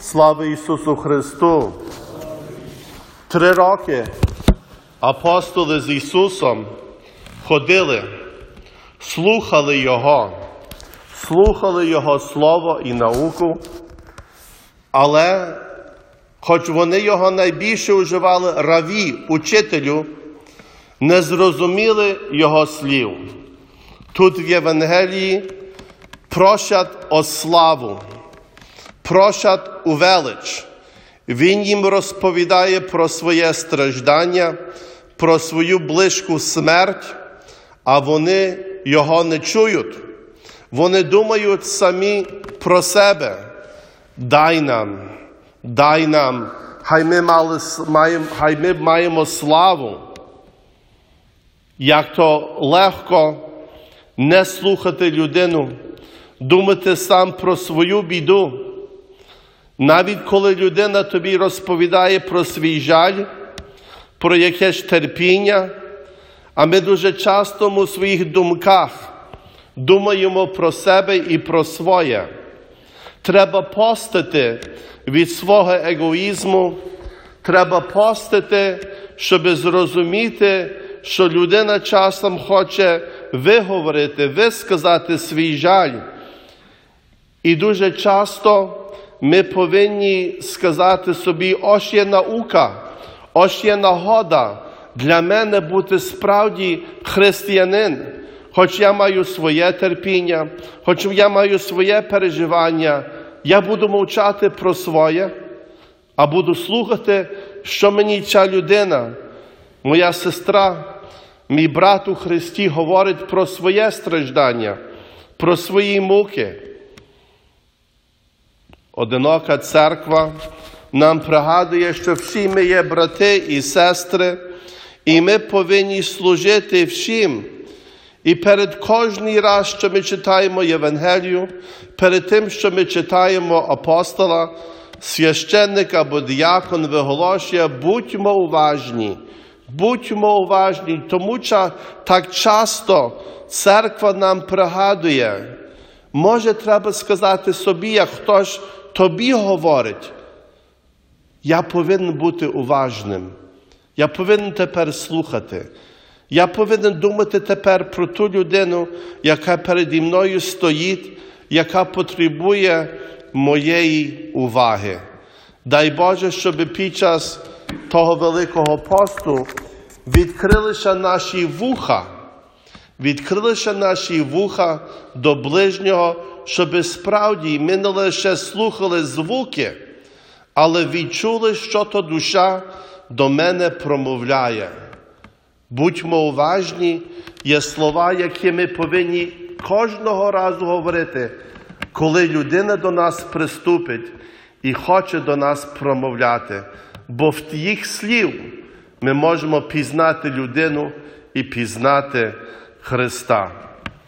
Слава Ісусу Христу! Три роки апостоли з Ісусом ходили, слухали Його, слухали Його Слово і науку, але, хоч вони його найбільше вживали раві, учителю, не зрозуміли Його слів. Тут в Євангелії просять о славу, просять у велич. Він їм розповідає про своє страждання, про свою близьку смерть, а вони його не чують. Вони думають самі про себе. Дай нам, дай нам, хай ми, мали, хай ми маємо славу. Як то легко не слухати людину, думати сам про свою біду. Навіть коли людина тобі розповідає про свій жаль, про якесь терпіння, а ми дуже часто у своїх думках думаємо про себе і про своє. Треба постити від свого егоїзму, треба постити, щоб зрозуміти, що людина часом хоче виговорити, висказати свій жаль. І дуже часто ми повинні сказати собі, ось є наука, ось є нагода для мене бути справді християнин. Хоч я маю своє терпіння, хоч я маю своє переживання, я буду мовчати про своє, а буду слухати, що мені ця людина, моя сестра, мій брат у Христі говорить про своє страждання, про свої муки. Одинока церква нам пригадує, що всі ми є брати і сестри, і ми повинні служити всім. І перед кожний раз, що ми читаємо Євангелію, перед тим, що ми читаємо апостола, священник або діякон виголошує, будьмо уважні, будьмо уважні, тому що так часто церква нам пригадує. Може, треба сказати собі, як хтось тобі говорить, я повинен бути уважним. Я повинен тепер слухати. Я повинен думати тепер про ту людину, яка переді мною стоїть, яка потребує моєї уваги. Дай Боже, щоб під час того Великого посту відкрилися наші вуха, відкрилися наші вуха до ближнього, щоб справді ми не лише слухали звуки, але відчули, що то душа до мене промовляє. Будьмо уважні, є слова, які ми повинні кожного разу говорити, коли людина до нас приступить і хоче до нас промовляти. Бо в їх слів ми можемо пізнати людину і пізнати Христа.